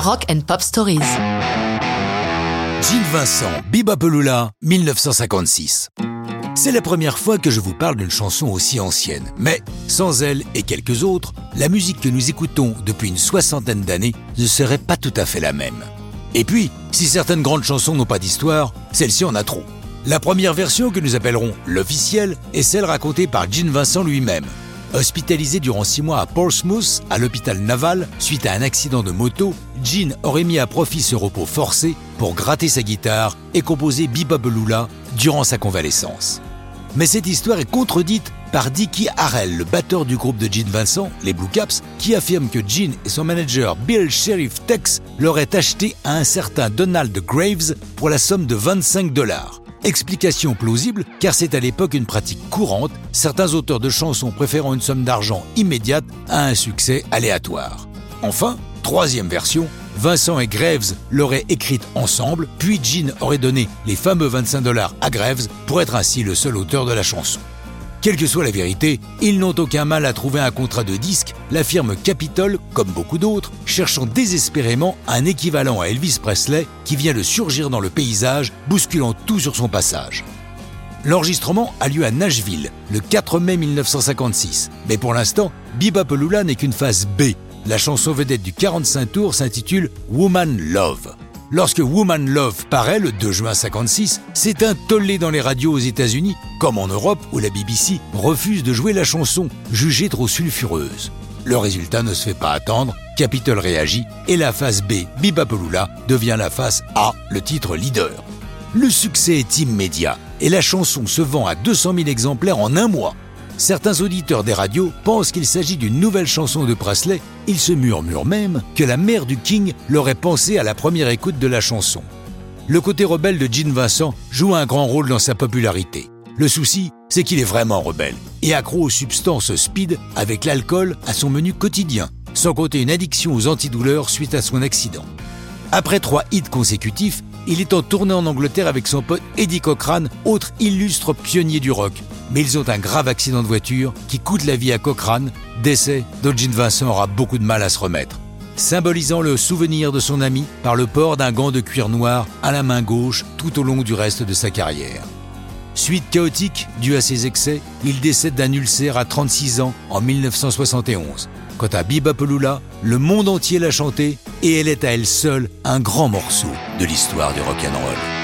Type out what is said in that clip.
Rock and Pop Stories. Gilles Vincent, Bibapelula, 1956. C'est la première fois que je vous parle d'une chanson aussi ancienne, mais sans elle et quelques autres, la musique que nous écoutons depuis une soixantaine d'années ne serait pas tout à fait la même. Et puis, si certaines grandes chansons n'ont pas d'histoire, celle-ci en a trop. La première version que nous appellerons l'officielle est celle racontée par Gene Vincent lui-même. Hospitalisé durant six mois à Portsmouth, à l'hôpital naval, suite à un accident de moto, Gene aurait mis à profit ce repos forcé pour gratter sa guitare et composer Bebop durant sa convalescence. Mais cette histoire est contredite par Dickie Harrell, le batteur du groupe de Gene Vincent, les Blue Caps, qui affirme que Gene et son manager Bill Sheriff Tex l'auraient acheté à un certain Donald Graves pour la somme de 25 dollars. Explication plausible, car c'est à l'époque une pratique courante, certains auteurs de chansons préférant une somme d'argent immédiate à un succès aléatoire. Enfin, troisième version, Vincent et Graves l'auraient écrite ensemble, puis Gene aurait donné les fameux 25 dollars à Graves pour être ainsi le seul auteur de la chanson. Quelle que soit la vérité, ils n'ont aucun mal à trouver un contrat de disque, la firme Capitol, comme beaucoup d'autres, cherchant désespérément un équivalent à Elvis Presley qui vient de surgir dans le paysage, bousculant tout sur son passage. L'enregistrement a lieu à Nashville, le 4 mai 1956, mais pour l'instant, Bebopalula n'est qu'une phase B. La chanson vedette du 45 tours s'intitule Woman Love. Lorsque Woman Love paraît le 2 juin 56, c'est un tollé dans les radios aux États-Unis, comme en Europe où la BBC refuse de jouer la chanson, jugée trop sulfureuse. Le résultat ne se fait pas attendre, Capitol réagit et la phase B, Bibapolula, devient la phase A, le titre leader. Le succès est immédiat et la chanson se vend à 200 000 exemplaires en un mois. Certains auditeurs des radios pensent qu'il s'agit d'une nouvelle chanson de Presley. Il se murmure même que la mère du King l'aurait pensé à la première écoute de la chanson. Le côté rebelle de Gene Vincent joue un grand rôle dans sa popularité. Le souci, c'est qu'il est vraiment rebelle et accro aux substances speed avec l'alcool à son menu quotidien, sans compter une addiction aux antidouleurs suite à son accident. Après trois hits consécutifs, il est en tournée en Angleterre avec son pote Eddie Cochrane, autre illustre pionnier du rock, mais ils ont un grave accident de voiture qui coûte la vie à Cochrane, décès dont Gene Vincent aura beaucoup de mal à se remettre. Symbolisant le souvenir de son ami par le port d'un gant de cuir noir à la main gauche tout au long du reste de sa carrière. Suite chaotique due à ses excès, il décède d'un ulcère à 36 ans en 1971. Quant à Biba Pelula, le monde entier l'a chanté et elle est à elle seule un grand morceau de l'histoire du rock'n'roll.